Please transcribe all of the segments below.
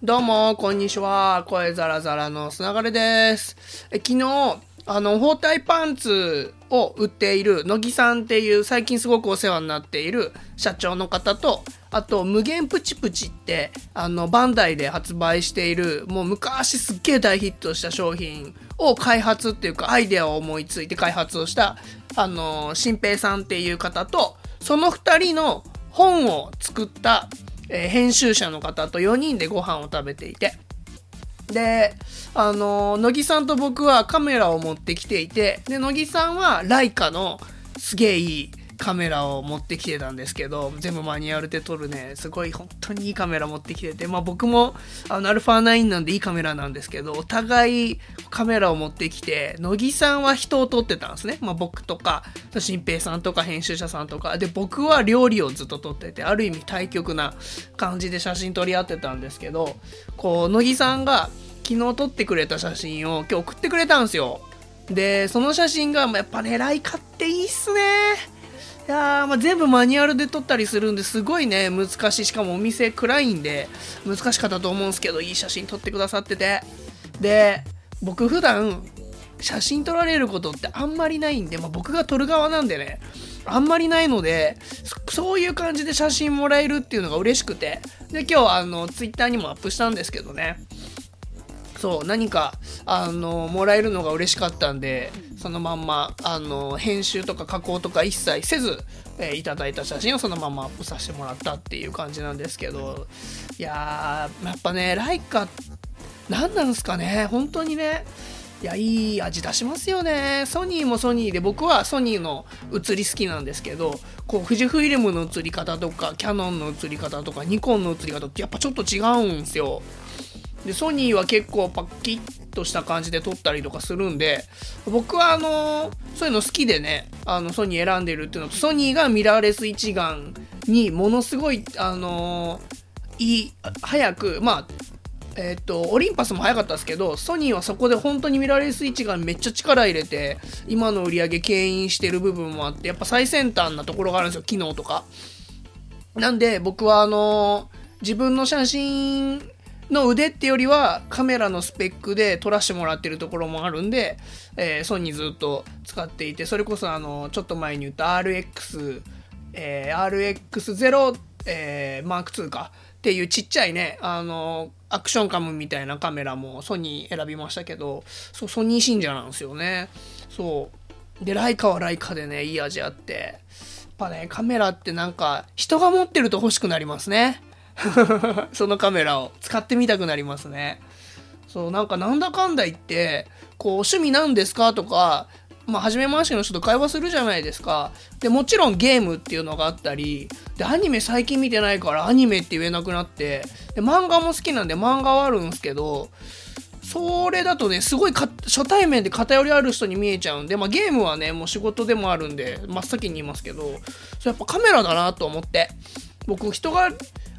どうも、こんにちは。声ザラザラのつながれです。え昨日、あの、包帯パンツを売っている乃木さんっていう最近すごくお世話になっている社長の方と、あと、無限プチプチって、あの、バンダイで発売している、もう昔すっげえ大ヒットした商品を開発っていうか、アイデアを思いついて開発をした、あの、新平さんっていう方と、その2人の本を作った、えー編集者の方と4人でご飯を食べていて。であの乃木さんと僕はカメラを持ってきていてで乃木さんはライカのすげえいいカメラを持ってきてたんですけど全部マニュアルで撮るね。すごい本当にいいカメラ持ってきてて。まあ僕もあの α9 なんでいいカメラなんですけどお互いカメラを持ってきて乃木さんは人を撮ってたんですね、まあ、僕とか新平さんとか編集者さんとか。で僕は料理をずっと撮っててある意味対極な感じで写真撮り合ってたんですけどこう乃木さんが昨日撮ってくれた写真を今日送ってくれたんですよ。でその写真がやっぱねライカっていいっすね。いやーまあ全部マニュアルで撮ったりするんですごいね。難しい。しかもお店暗いんで難しかったと思うんですけどいい写真撮ってくださってて。で僕普段写真撮られることってあんまりないんで、まあ、僕が撮る側なんでねあんまりないのでそそういう感じで写真もらえるっていうのが嬉しくて。で今日あのツイッターにもアップしたんですけどね。そう何かあのもらえるのが嬉しかったんでそのまんまあの編集とか加工とか一切せず、えーいただいた写真をそのままアップさせてもらったっていう感じなんですけどいややっぱねライカ何なんすかね本当にねいやいい味出しますよね。ソニーもソニーで僕はソニーの写り好きなんですけどこう富士フイルムの写り方とかキャノンの写り方とかニコンの写り方ってやっぱちょっと違うんですよ。でソニーは結構パッキッとした感じで撮ったりとかするんで僕はあのそういうの好きでねあのソニー選んでるっていうのとソニーがミラーレス一眼にものすごいあのいい早くまあえっとオリンパスも早かったですけどソニーはそこで本当にミラーレス一眼めっちゃ力入れて今の売り上げ牽引してる部分もあってやっぱ最先端なところがあるんですよ機能とか。なんで僕はあの自分の写真の腕ってよりはカメラのスペックで撮らせてもらってるところもあるんで、えーソニーずっと使っていてそれこそあのちょっと前に言った RX、えー RX0、えー、マーク2かっていうちっちゃいねあのアクションカムみたいなカメラもソニー選びましたけどそうソニー信者なんですよね。そう。でライカはライカでねいい味あって。やっぱねカメラってなんか人が持ってると欲しくなりますね。そのカメラを使ってみたくなりますね。そう、なんかなんだかんだ言って、こう、趣味なんですかとか、まあ、初めましての人と会話するじゃないですか。で、もちろんゲームっていうのがあったり、で、アニメ最近見てないからアニメって言えなくなって、で、漫画も好きなんで漫画はあるんですけど、それだとね、すごい初対面で偏りある人に見えちゃうんで、まあ、ゲームはね、もう仕事でもあるんで、真っ先に言いますけど、それやっぱカメラだなと思って。僕、人が、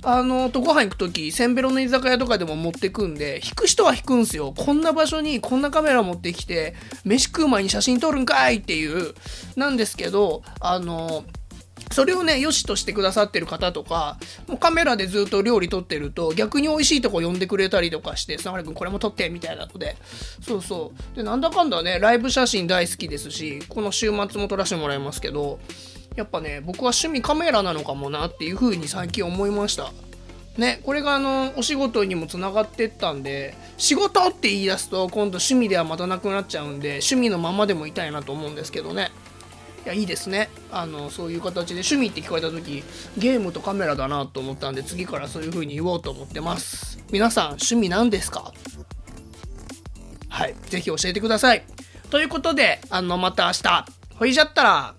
あの、とご飯行くとき、せんべろの居酒屋とかでも持ってくんで、引く人は引くんすよ。こんな場所にこんなカメラ持ってきて、飯食う前に写真撮るんかいっていう、なんですけど、あの、それをね、良しとしてくださってる方とか、もうカメラでずっと料理撮ってると、逆に美味しいとこ呼んでくれたりとかして、さがれ君これも撮って、みたいなので。そうそう。で、なんだかんだね、ライブ写真大好きですし、この週末も撮らせてもらいますけど、やっぱね、僕は趣味カメラなのかもなっていう風に最近思いました。ね、これがあのお仕事にもつながってったんで仕事って言い出すと今度趣味ではまたなくなっちゃうんで趣味のままでもいたいなと思うんですけどね。いやいいですね。あのそういう形で趣味って聞こえた時ゲームとカメラだなと思ったんで次からそういう風に言おうと思ってます。皆さん趣味何ですか？はいぜひ教えてください。ということであのまた明日。ほいじゃったら。